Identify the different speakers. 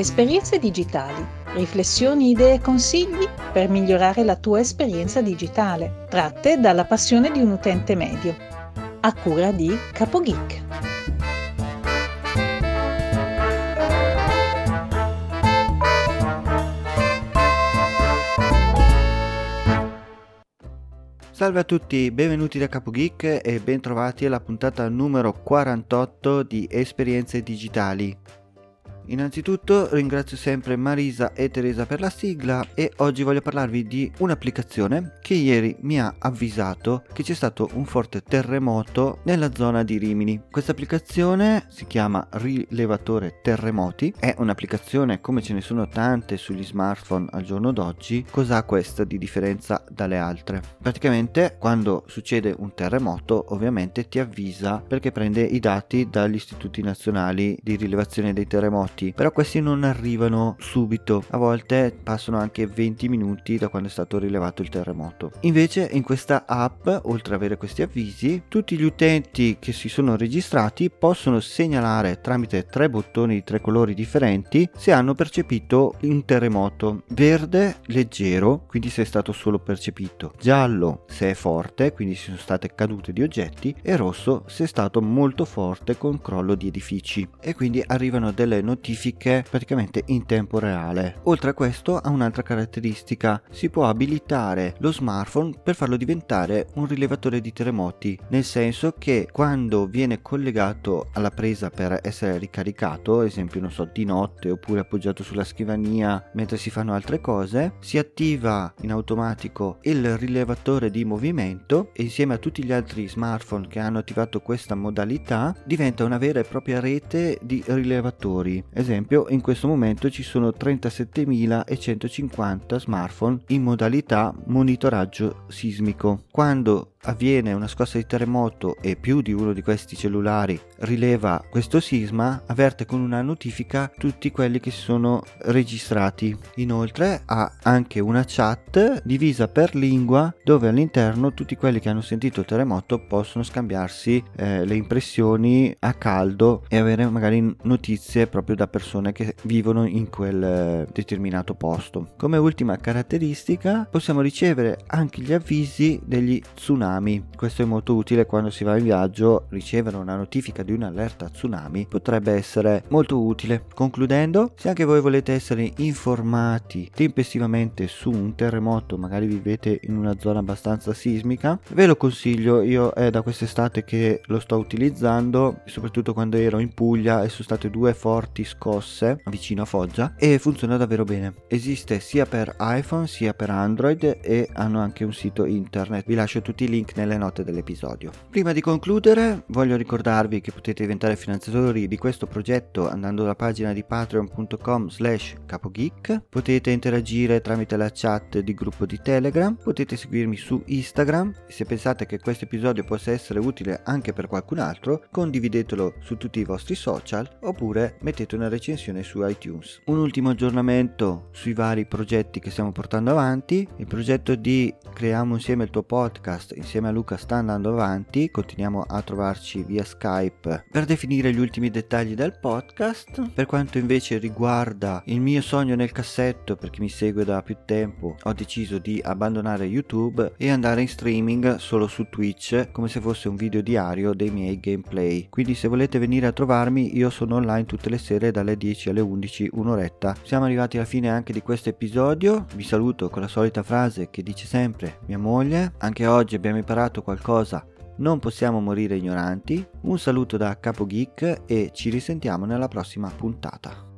Speaker 1: Esperienze digitali, riflessioni, idee e consigli per migliorare la tua esperienza digitale, tratte dalla passione di un utente medio. A cura di CapoGeek.
Speaker 2: Salve a tutti, benvenuti da CapoGeek e bentrovati alla puntata numero 48 di Esperienze Digitali. Innanzitutto ringrazio sempre Marisa e Teresa per la sigla e oggi voglio parlarvi di un'applicazione che ieri mi ha avvisato che c'è stato un forte terremoto nella zona di Rimini. Questa applicazione si chiama Rilevatore Terremoti, è un'applicazione come ce ne sono tante sugli smartphone al giorno d'oggi, cos'ha questa di differenza dalle altre? Praticamente quando succede un terremoto ovviamente ti avvisa perché prende i dati dagli istituti nazionali di rilevazione dei terremoti minuti, però questi non arrivano subito, a volte passano anche 20 minuti da quando è stato rilevato il terremoto. Invece in questa app, oltre ad avere questi avvisi, tutti gli utenti che si sono registrati possono segnalare tramite tre bottoni di tre colori differenti se hanno percepito un terremoto. Verde, leggero, quindi se è stato solo percepito. Giallo, se è forte, quindi se sono state cadute di oggetti. E rosso, se è stato molto forte con crollo di edifici. E quindi arrivano delle notizie notifiche praticamente in tempo reale. Oltre a questo ha un'altra caratteristica, si può abilitare lo smartphone per farlo diventare un rilevatore di terremoti, nel senso che quando viene collegato alla presa per essere ricaricato, ad esempio non so di notte oppure appoggiato sulla scrivania mentre si fanno altre cose, si attiva in automatico il rilevatore di movimento e insieme a tutti gli altri smartphone che hanno attivato questa modalità diventa una vera e propria rete di rilevatori esempio in questo momento ci sono 37.150 smartphone in modalità monitoraggio sismico. Quando avviene una scossa di terremoto e più di uno di questi cellulari rileva questo sisma, avverte con una notifica tutti quelli che si sono registrati. Inoltre ha anche una chat divisa per lingua dove all'interno tutti quelli che hanno sentito il terremoto possono scambiarsi eh, le impressioni a caldo e avere magari notizie proprio da persone che vivono in quel eh, determinato posto. Come ultima caratteristica possiamo ricevere anche gli avvisi degli tsunami tsunami. Questo è molto utile quando si va in viaggio, ricevere una notifica di un'allerta tsunami potrebbe essere molto utile. Concludendo, se anche voi volete essere informati tempestivamente su un terremoto, magari vivete in una zona abbastanza sismica, ve lo consiglio, io è da quest'estate che lo sto utilizzando, soprattutto quando ero in Puglia e sono state due forti scosse vicino a Foggia e funziona davvero bene. Esiste sia per iPhone sia per Android e hanno anche un sito internet. Vi lascio tutti i link link nelle note dell'episodio. Prima di concludere voglio ricordarvi che potete diventare finanziatori di questo progetto andando alla pagina di patreon.com slash capogeek, potete interagire tramite la chat di gruppo di Telegram, potete seguirmi su Instagram se pensate che questo episodio possa essere utile anche per qualcun altro, condividetelo su tutti i vostri social oppure mettete una recensione su iTunes. Un ultimo aggiornamento sui vari progetti che stiamo portando avanti, il progetto di Creiamo insieme il tuo podcast insieme a Luca sta andando avanti, continuiamo a trovarci via Skype per definire gli ultimi dettagli del podcast. Per quanto invece riguarda il mio sogno nel cassetto, per chi mi segue da più tempo, ho deciso di abbandonare YouTube e andare in streaming solo su Twitch come se fosse un video diario dei miei gameplay. Quindi se volete venire a trovarmi, io sono online tutte le sere dalle 10 alle 11, un'oretta. Siamo arrivati alla fine anche di questo episodio. Vi saluto con la solita frase che dice sempre mia moglie. Anche oggi abbiamo imparato qualcosa, non possiamo morire ignoranti. Un saluto da Capo Geek e ci risentiamo nella prossima puntata.